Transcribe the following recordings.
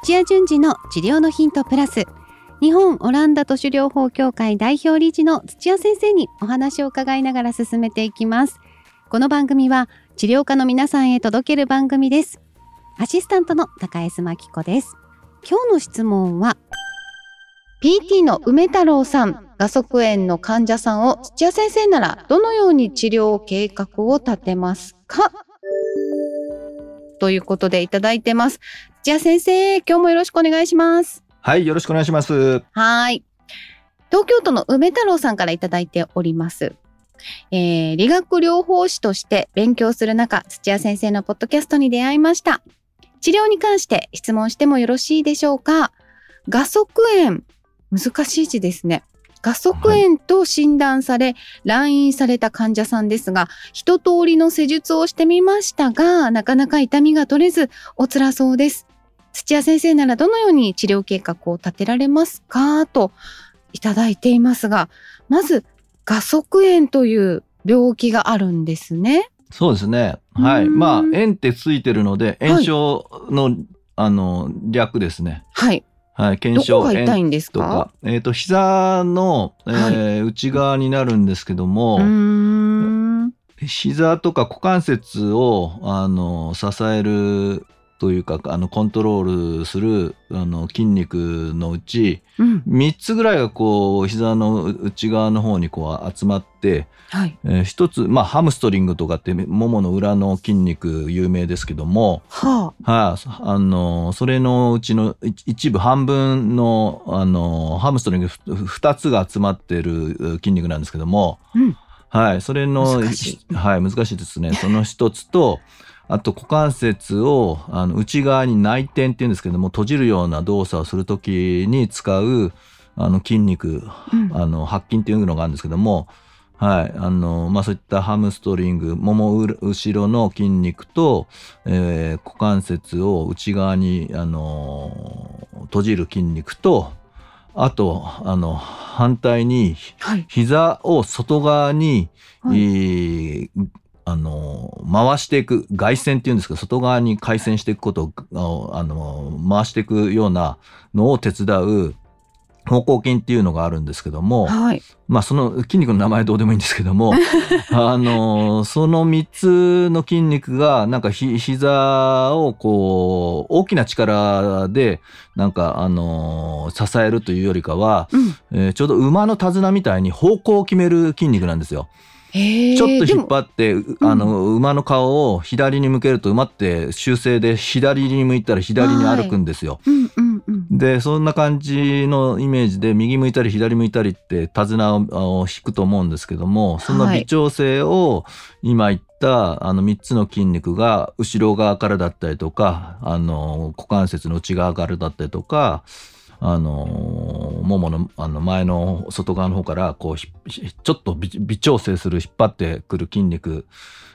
土屋順次の治療のヒントプラス。日本オランダ都市療法協会代表理事の土屋先生にお話を伺いながら進めていきます。この番組は治療家の皆さんへ届ける番組です。アシスタントの高江真紀子です。今日の質問は PT の梅太郎さん画側炎の患者さんを土屋先生ならどのように治療計画を立てますかということでいただいてます。土屋先生今日もよろしくお願いします。はいよろしくお願いします。はい。東京都の梅太郎さんからいただいております。えー、理学療法士として勉強する中土屋先生のポッドキャストに出会いました。治療に関して質問してもよろしいでしょうか？画側炎難しい字ですね画側炎と診断され、はい、来院された患者さんですが、一通りの施術をしてみましたが、なかなか痛みが取れず、お辛そうです。土屋先生ならどのように治療計画を立てられますか？といただいていますが、まず、画側炎という病気があるんですね。そうですね。はい。まあ、炎ってついてるので、炎症の、はい、あの、略ですね。はい。はい、腱鞘炎とか。えっ、ー、と、膝の、えー、はい、内側になるんですけども、膝とか股関節を、あの、支えるというかあのコントロールするあの筋肉のうち、うん、3つぐらいがこう膝の内側の方にこう集まって、はい。えー、1つ、まあ、ハムストリングとかってももの裏の筋肉有名ですけども、はあ。はあ、あのそれのうちの一部半分のあのハムストリング2つが集まってる筋肉なんですけども、うん、はい、それの難しい,、はい、難しいですね。その1つとあと股関節をあの内側に内転っていうんですけども閉じるような動作をするときに使うあの筋肉、うん、あの白筋っていうのがあるんですけども、はい。あのまあ、そういったハムストリングもも後ろの筋肉と、えー、股関節を内側に、あの閉じる筋肉とあとあの反対に膝を外側に、はい、あの回していく外旋っていうんですけど外側に回旋していくことをあの回していくようなのを手伝う方向筋っていうのがあるんですけども、はい、まあその筋肉の名前どうでもいいんですけども あのその3つの筋肉がなんかひ膝をこう大きな力でなんかあの支えるというよりかは、うん、えー、ちょうど馬の手綱みたいに方向を決める筋肉なんですよ。ちょっと引っ張ってあの、馬の顔を左に向けると馬って習性で左に向いたら左に歩くんですよ。でそんな感じのイメージで右向いたり左向いたりって手綱を引くと思うんですけどもその微調整を今言ったあの3つの筋肉が後ろ側からだったりとかあの股関節の内側からだったりとかあのもものあの前の外側の方からこうちょっと微調整する引っ張ってくる筋肉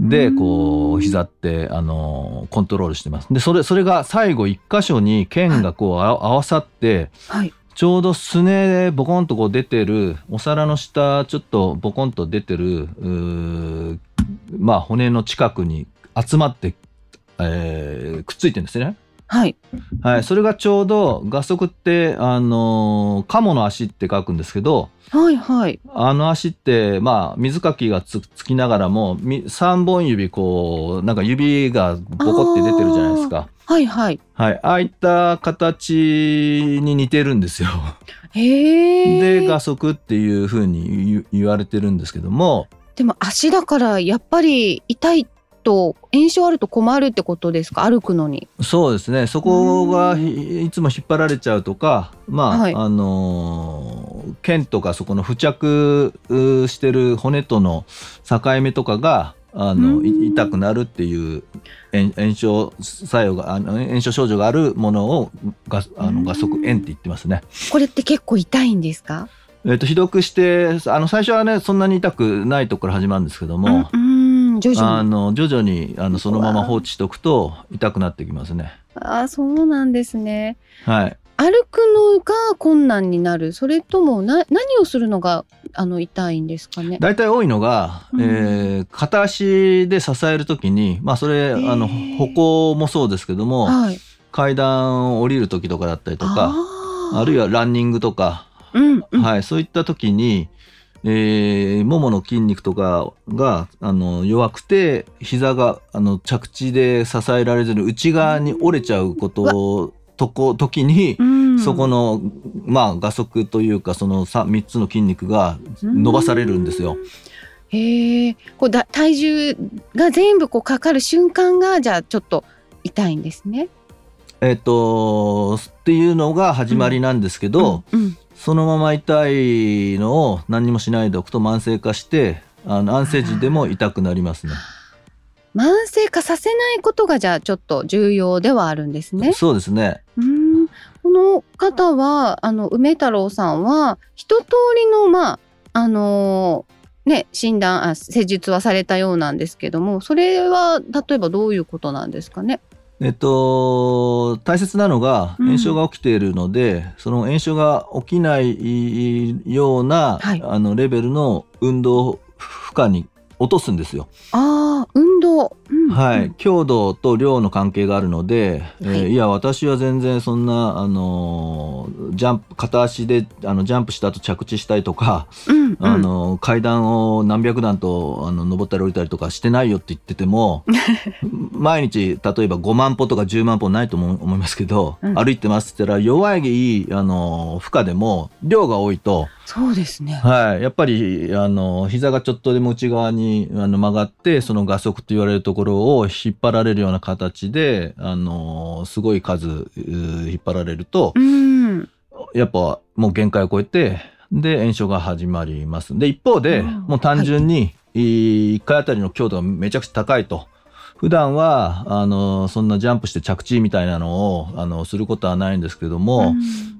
でこう膝ってあのコントロールしてます。でそれそれが最後一箇所に腱がこう、合わさって、はい、ちょうどすねでボコンとこう出てるお皿の下ちょっとボコンと出てるまあ骨の近くに集まって、えー、くっついてるんですね。はい。はい。それがちょうど、画足って、あのー、鴨の足って書くんですけど、はいはい。あの足って、まあ、水かきがつつきながらも、3本指、こう、なんか指がボコって出てるじゃないですか。はいはい。はい。ああいった形に似てるんですよ。へえ。で、画足っていうふうに言われてるんですけども、でも足だからやっぱり痛いと炎症あると困るってことですか？歩くのに。そうですね。そこがいつも引っ張られちゃうとかまあ、はい、あの腱とかそこの付着してる骨との境目とかがあの痛くなるっていう炎症作用があの炎症症状があるものをガあのガ速炎って言ってますね。これって結構痛いんですか？えっと、ひどくしてあの最初はねそんなに痛くないところから始まるんですけども、うん徐々に。あの徐々にあのそのまま放置しておくと痛くなってきますね。あそうなんですね。はい。歩くのが困難になる。それともな何をするのがあの痛いんですかね？大体多いのが、うん、えー、片足で支えるときにまあそれあの歩行もそうですけども、はい、階段を降りる時とかだったりとかあるいは、はランニングとか、うんうん。はい、そういった時に、えー、ももの筋肉とかがあの弱くて膝があの着地で支えられずに内側に折れちゃうこととこ時に、うん。そこの、まあ、画側というかその 3, 3つの筋肉が伸ばされるんですよ。へえ、こうだ体重が全部こうかかる瞬間がじゃあちょっと痛いんですね。えっとっていうのが始まりなんですけど、うんうんそのまま痛いのを何にもしないでおくと慢性化してあの安静時でも痛くなりますね。慢性化させないことがじゃあちょっと重要ではあるんですね。そうですね。うんこの方はあの梅太郎さんは一通りのまああのね診断あ施術はされたようなんですけどもそれは例えばどういうことなんですかね？えっと、大切なのがうん。炎症が起きているので、その炎症が起きないような、はい。あのレベルの運動負荷に落とすんですよ。あうん。はい、強度と量の関係があるので、えーはい。い、や私は全然そんなあのージャンプ片足であのジャンプした後着地したりとか、うんうん。あの階段を何百段とあの登ったり降りたりとかしてないよって言ってても 毎日例えば5万歩とか10万歩ないと思思いますけど、うん。歩いてますって言ったら弱いあの負荷でも量が多いと、そうですね。はい、やっぱりあの膝がちょっとでも内側にあの曲がってその画側と言われるところを引っ張られるような形であのすごい数引っ張られるとうんやっぱもう限界を超えてで炎症が始まります。で一方でうんもう単純に、1回あたりの強度がめちゃくちゃ高いと。普段はあのそんなジャンプして着地みたいなのをあのすることはないんですけども、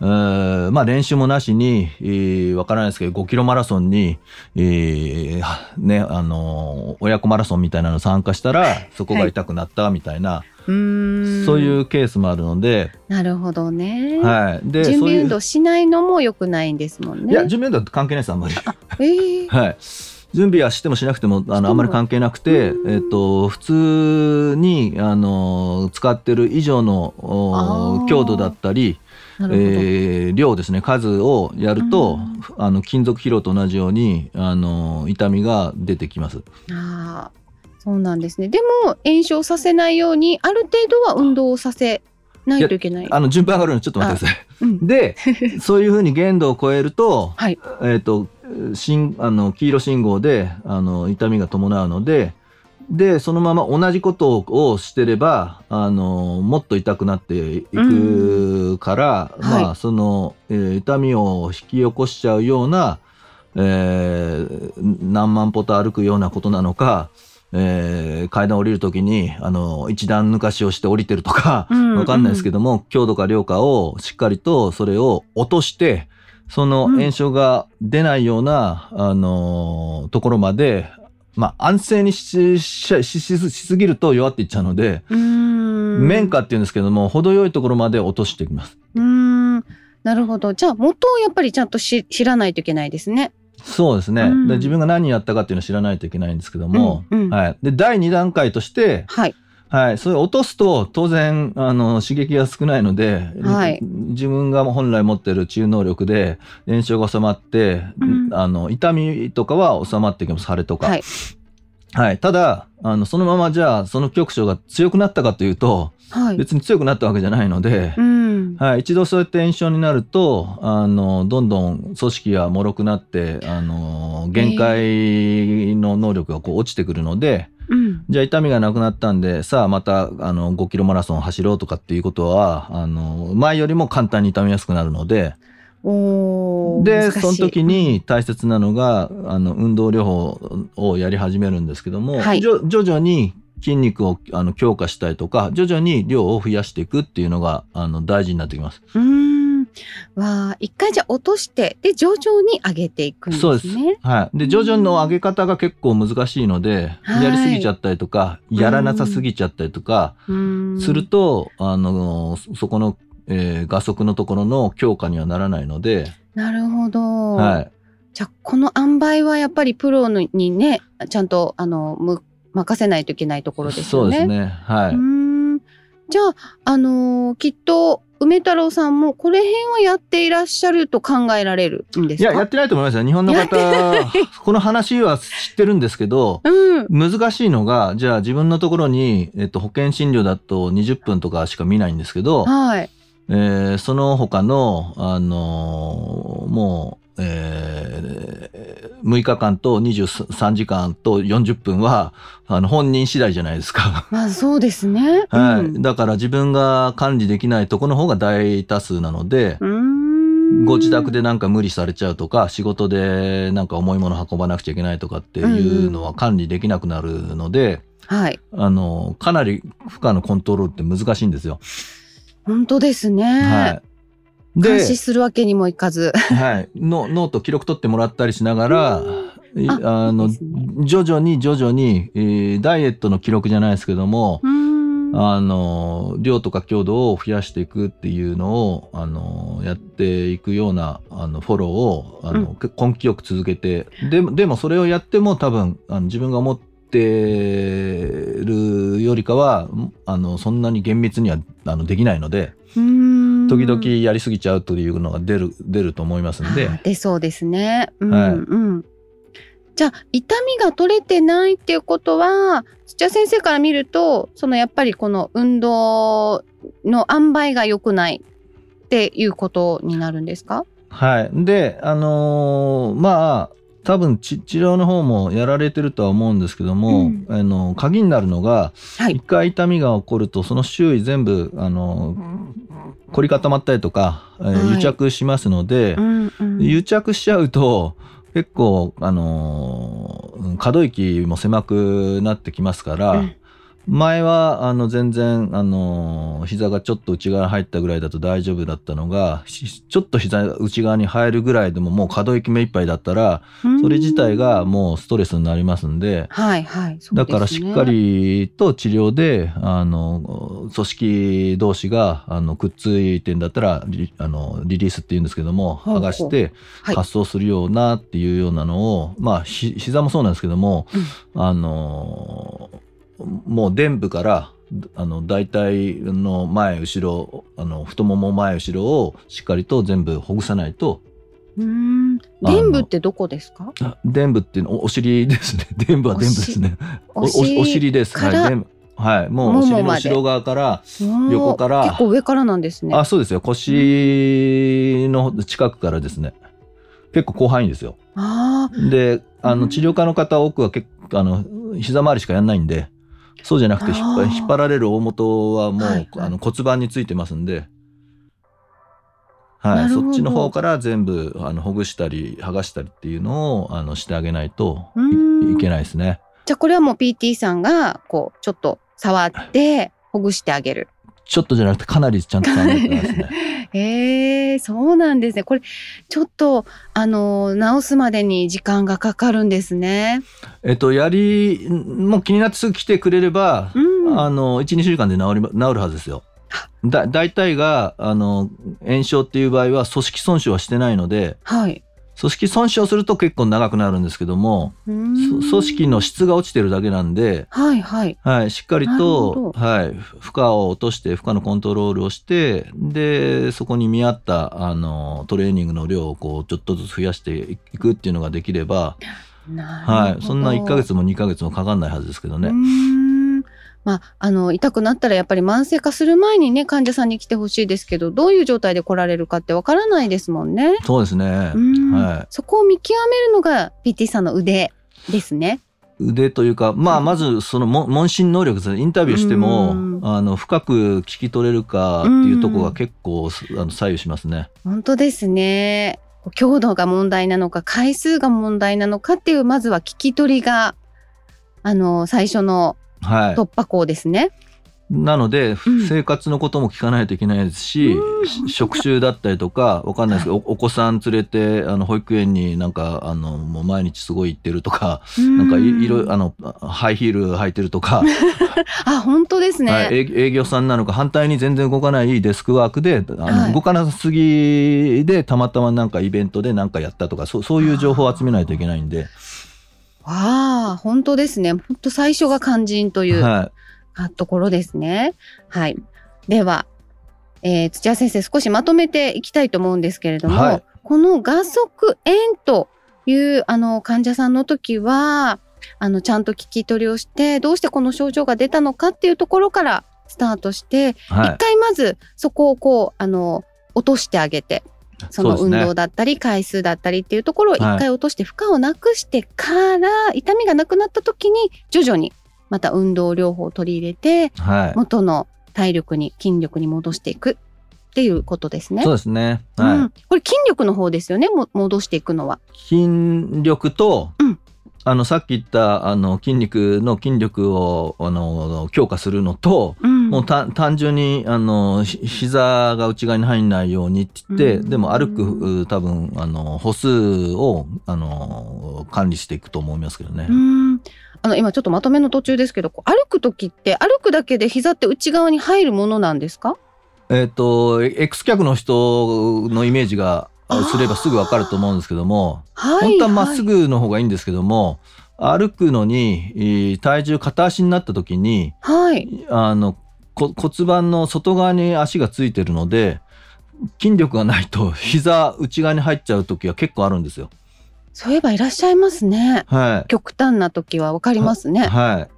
えーまあ練習もなしに、えーわからないですけど、5キロマラソンに、えーね、あの、親子マラソンみたいなの参加したら、そこが痛くなったみたいな、うんそういうケースもあるので、なるほどね。はい。で、準。備運動しないのも良くないんですもんね。いや、準備運動関係ないです、あんまり。ええ はい。準備はしてもしなくても、あの、あんまり関係なくてう、んえっと、普通に、あの、使ってる以上の強度だったり。えー量ですね数をやると、うんあの金属疲労と同じようにあの痛みが出てきます。ああ、そうなんですね。でも炎症させないようにある程度は運動をさせないといけない。あの順番があるのでちょっと待ってください。うん、でそういうふうに限度を超えると,、はい。えー、と信あの黄色信号であの痛みが伴うので。でそのまま同じことをしてればあのもっと痛くなっていくから、うんはいまあその、えー痛みを引き起こしちゃうような、えー何万歩と歩くようなことなのか、えー階段降りるときにあの一段抜かしをして降りてるとか、うんわかんないですけども、強度か量かをしっかりとそれを落としてその炎症が出ないような、あのところまで、まあ、安静にしししししすぎると弱っていっちゃうので、うーん。面下っていうんですけども程よいところまで落としていきます。うーん。なるほど。じゃあ元をやっぱりちゃんとし知らないといけないですね。そうですね、うんで自分が何やったかっていうのを知らないといけないんですけども、うんうんはい、で第2段階として、はい。はい、それを落とすと当然あの刺激が少ないので、はい自分が本来持ってる治癒能力で炎症が収まって、うんあの痛みとかは収まっていきます腫れとか。はいはいただあのそのままじゃあその局所が強くなったかというとはい。別に強くなったわけじゃないので、うん。はい、一度そうやって炎症になるとあのどんどん組織が脆くなってあの限界の能力がこう落ちてくるので、うん。じゃあ痛みがなくなったんでさあまたあの5キロマラソン走ろうとかっていうことはあの前よりも簡単に痛みやすくなるのででその時に大切なのがあの運動療法をやり始めるんですけども、はい徐々に筋肉をあの強化したりとか徐々に量を増やしていくっていうのがあの大事になってきます。うーん。わあ、一回じゃあ落として、で、徐々に上げていくんですそうですね。はい、で徐々の上げ方が結構難しいので、はいやりすぎちゃったりとかやらなさすぎちゃったりとかすると、あのそそこの、えー画側のところの強化にはならないので、なるほど。はい、じゃあこの塩梅はやっぱりプロにねちゃんとあのむ任せないといけないところですよね。そうですね。はい。じじゃあ、あのーきっと梅太郎さんもこれ辺はやっていらっしゃると考えられるんですか？いややってないと思いますよ日本の方 この話は知ってるんですけどうん。難しいのがじゃあ自分のところに、えっと、保険診療だと20分とかしか見ないんですけど、はい。えーその他の、あのーもう、えー6日間と23時間と40分はあの本人次第じゃないですか。まあそうですね。はいうんだから自分が管理できないとこの方が大多数なので、ご自宅でなんか無理されちゃうとか仕事でなんか重いもの運ばなくちゃいけないとかっていうのは管理できなくなるので、はい。あのかなり負荷のコントロールって難しいんですよ。本当ですね。はい、監視するわけにもいかず。はい、のノート記録取ってもらったりしながら、いああのね徐々に徐々に、えーダイエットの記録じゃないですけども。あの量とか強度を増やしていくっていうのをあのやっていくようなあのフォローをあの、根気よく続けてでもでもそれをやっても多分あの自分が思ってるよりかはあのそんなに厳密にはあのできないのでうーん時々やりすぎちゃうというのが出る出ると思いますんで。あ出そうですね。うん、はいうん。じゃあ痛みが取れてないっていうことは土屋先生から見るとそのやっぱりこの運動の塩梅が良くないっていうことになるんですか？はい。で、あのーまあ、多分ち治療の方もやられてるとは思うんですけども、うんあの鍵になるのが、はい一回痛みが起こるとその周囲全部あの凝り固まったりとか、え癒着しますので、うんうん。癒着しちゃうと結構あのー可動域も狭くなってきますから、うん前はあの全然あの膝がちょっと内側に入ったぐらいだと大丈夫だったのがしちょっと膝が内側に入るぐらいでももう可動域目いっぱいだったらそれ自体がもうストレスになりますんで。はいはい、そうだからしっかりと治療であの組織同士があのくっついてんだったらリあのリリースっていうんですけども剥がしてはい。発送するようなっていうようなのを、まあひ膝もそうなんですけども、うん。あのもう臀部からあの大腿の前後ろあの太もも前後ろをしっかりと全部ほぐさないとうーん。臀部ってどこですか？臀部っていうのおお尻ですね。臀部は臀部ですね。お尻ですからはいはいもうお尻の後ろ側から横横から結構上からなんですね。あそうですよ。腰の近くからですね。結構広範囲ですよ。であうん。の治療家の方多くは結構あの膝周りしかやんないんでそうじゃなくて引っ張られる大元はもう、はいはい。あの骨盤についてますんで、はい、そっちの方から全部あのほぐしたり剥がしたりっていうのをあのしてあげないといけないですね。じゃあこれはもう PT さんがこうちょっと触ってほぐしてあげる。ちょっとじゃなくてかなりちゃんと考えてますね。へ えそうなんですね。これちょっとあの治すまでに時間がかかるんですね。えっとやりもう気になってすぐ来てくれれば、うん。あの12週間で治り治るはずですよ。だ大体があの炎症っていう場合は組織損傷はしてないのではい。組織損傷すると結構長くなるんですけども、組織の質が落ちてるだけなんで、はいはい。はい、しっかりとはい、負荷を落として負荷のコントロールをしてでそこに見合ったあのトレーニングの量をこうちょっとずつ増やしていくっていうのができれば、なるほどはい、そんな1ヶ月も2ヶ月もかかんないはずですけどね。まあ、あの痛くなったらやっぱり慢性化する前にね患者さんに来てほしいですけどどういう状態で来られるかってわからないですもんね。そうですね、うんはそこを見極めるのが PT さんの腕ですね。い、腕というか、まあ、まずそのも問診能力ですねインタビューしても、うんあの深く聞き取れるかっていうところが結構あの左右しますね。本当ですね。強度が問題なのか回数が問題なのかっていうまずは聞き取りがあの最初のはい、突破口ですね。なので、うん。生活のことも聞かないといけないですし、うん。し食習だったりとかわかんないですけど、おお子さん連れてあの保育園になんかあのもう毎日すごい行ってるとか、なんかいいろいろあのハイヒール履いてるとか、あ本当ですね。はい、営営業さんなのか反対に全然動かないデスクワークであの、はい。動かなさすぎでたまたまなんかイベントでなんかやったとかそうそういう情報を集めないといけないんで、わあ本当ですね。本当最初が肝心という、はあところですね。はい。では、えー、土屋先生少しまとめていきたいと思うんですけれども、はいこの画側炎というあの患者さんの時はあのちゃんと聞き取りをしてどうしてこの症状が出たのかっていうところからスタートして、はい一回まずそこをこうあの落としてあげてその運動だったり回数だったりっていうところを一はい回落として負荷をなくしてから痛みがなくなった時に徐々にまた運動療法を取り入れてはい。元の体力に筋力に戻していくっていうことですね。そうですね。はい。うん、これ筋力の方ですよねも戻していくのは。筋力と、うんあのさっき言ったあの筋肉の筋力をあの強化するのと、うんもうた単純にあのひ膝が内側に入んないようにって言って、うん。でも歩くう多分あの歩数をあの管理していくと思いますけどね。うん。あの今ちょっとまとめの途中ですけど歩く時って歩くだけで膝って内側に入るものなんですか？えっ、と X 脚の人のイメージがすればすぐわかると思うんですけども、はい本当はまっすぐぐの方がいいんですけども、歩くのにえー体重片足になった時にはい。あのこ骨盤の外側に足がついてるので筋力がないと 膝内側に入っちゃう時は結構あるんですよ。そういえばいらっしゃいますね。はい、極端な時はわかりますね。はい。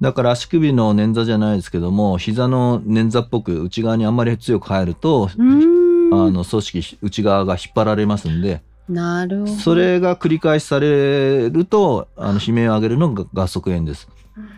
だから足首の捻挫じゃないですけども膝の捻挫っぽく内側にあんまり強く入ると、あの組織内側が引っ張られますんで。なるほど。それが繰り返しされるとあの悲鳴を上げるのが合側炎です。うん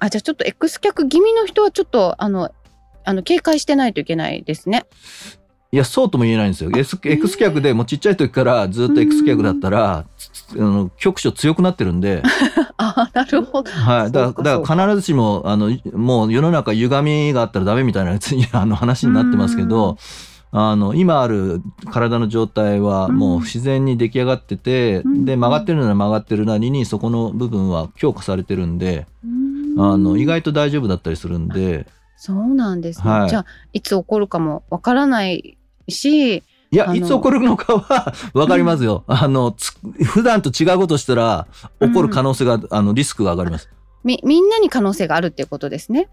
あじゃあちょっと X 脚気味の人はちょっとあのあの警戒してないといけないですね。いやそうとも言えないんですよ。X, X 脚でもうちっちゃい時からずっと X 脚だったらあの局所強くなってるんで、あなるほど。はい、だかからだか。ら必ずしもあのもう世の中歪みがあったらダメみたいなやつにあの話になってますけど、あの今ある体の状態はもう自然に出来上がってて、うん。で曲がってるなら曲がってるなりにそこの部分は強化されてるんで、うん。あの意外と大丈夫だったりするんで、そうなんですね、はい。じゃあいつ起こるかもわからないしいやいつ起こるのかは わかりますよ。あのつ普段と違うことしたら起こる可能性が、あのリスクが上がります。みみんなに可能性があるっていうことですね。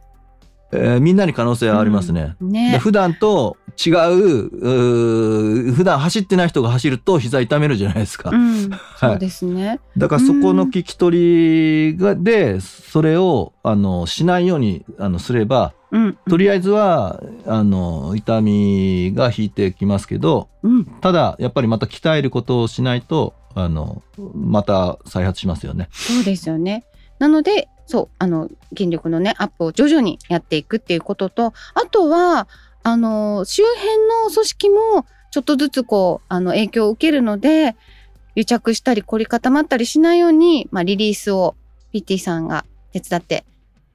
えーみんなに可能性はありますね。でね。普段と違ううー普段走ってない人が走ると膝痛めるじゃないですか、うん、そうですね。だからそこの聞き取りがでそれをあのしないようにあのすればうん、とりあえずはあの痛みが引いてきますけどうん、ただやっぱりまた鍛えることをしないとあのまた再発しますよね。そうですよね。なので、そう、あの筋力のねアップを徐々にやっていくっていうことと、あとはあの周辺の組織もちょっとずつこうあの影響を受けるので、癒着したり凝り固まったりしないように、まあリリースを PT さんが手伝って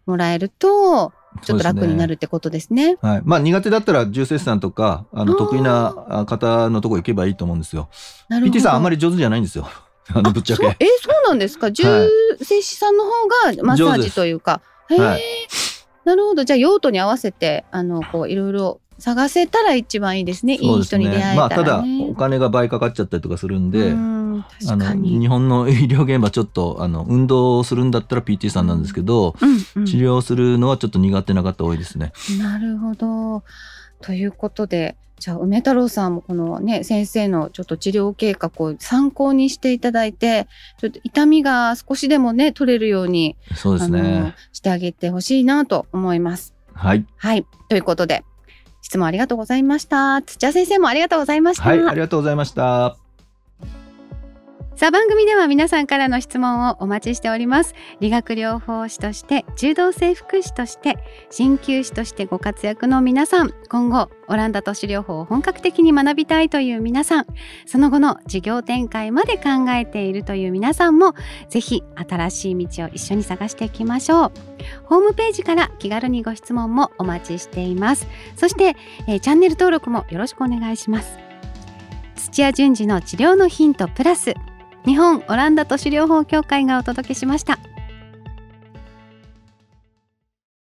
もらえるとちょっと楽になるってことですね。はい、まあ苦手だったら重生さんとかあの得意なあ方のとこ行けばいいと思うんですよ。PT さんあんまり上手じゃないんですよ。あのぶっちゃけ。えそうなんですか？重生師さんの方がマッサージというか、へえ、はい。なるほど。じゃあ用途に合わせてあのこういろいろ探せたら一番いいですね。いい人に出会えたらね。まあただお金が倍かかっちゃったりとかするんで、うんあの日本の医療現場ちょっとあの運動をするんだったら PT さんなんですけど、うんうん。治療するのはちょっと苦手な方多いですね。なるほど。ということでじゃあ梅太郎さんもこのね先生のちょっと治療計画を参考にしていただいてちょっと痛みが少しでもね取れるように、そうですね。してあげてほしいなと思います。はいはい。ということで、質問ありがとうございました。土屋先生もありがとうございました。はいありがとうございました。さあ番組では皆さんからの質問をお待ちしております。理学療法士として柔道整復師として鍼灸師としてご活躍の皆さん。今後オランダ都市療法を本格的に学びたいという皆さん。その後の事業展開まで考えているという皆さんもぜひ新しい道を一緒に探していきましょう。ホームページから気軽にご質問もお待ちしています。そして、えーチャンネル登録もよろしくお願いします。土屋順次の治療のヒントプラス。日本オランダ都市療法協会がお届けしました。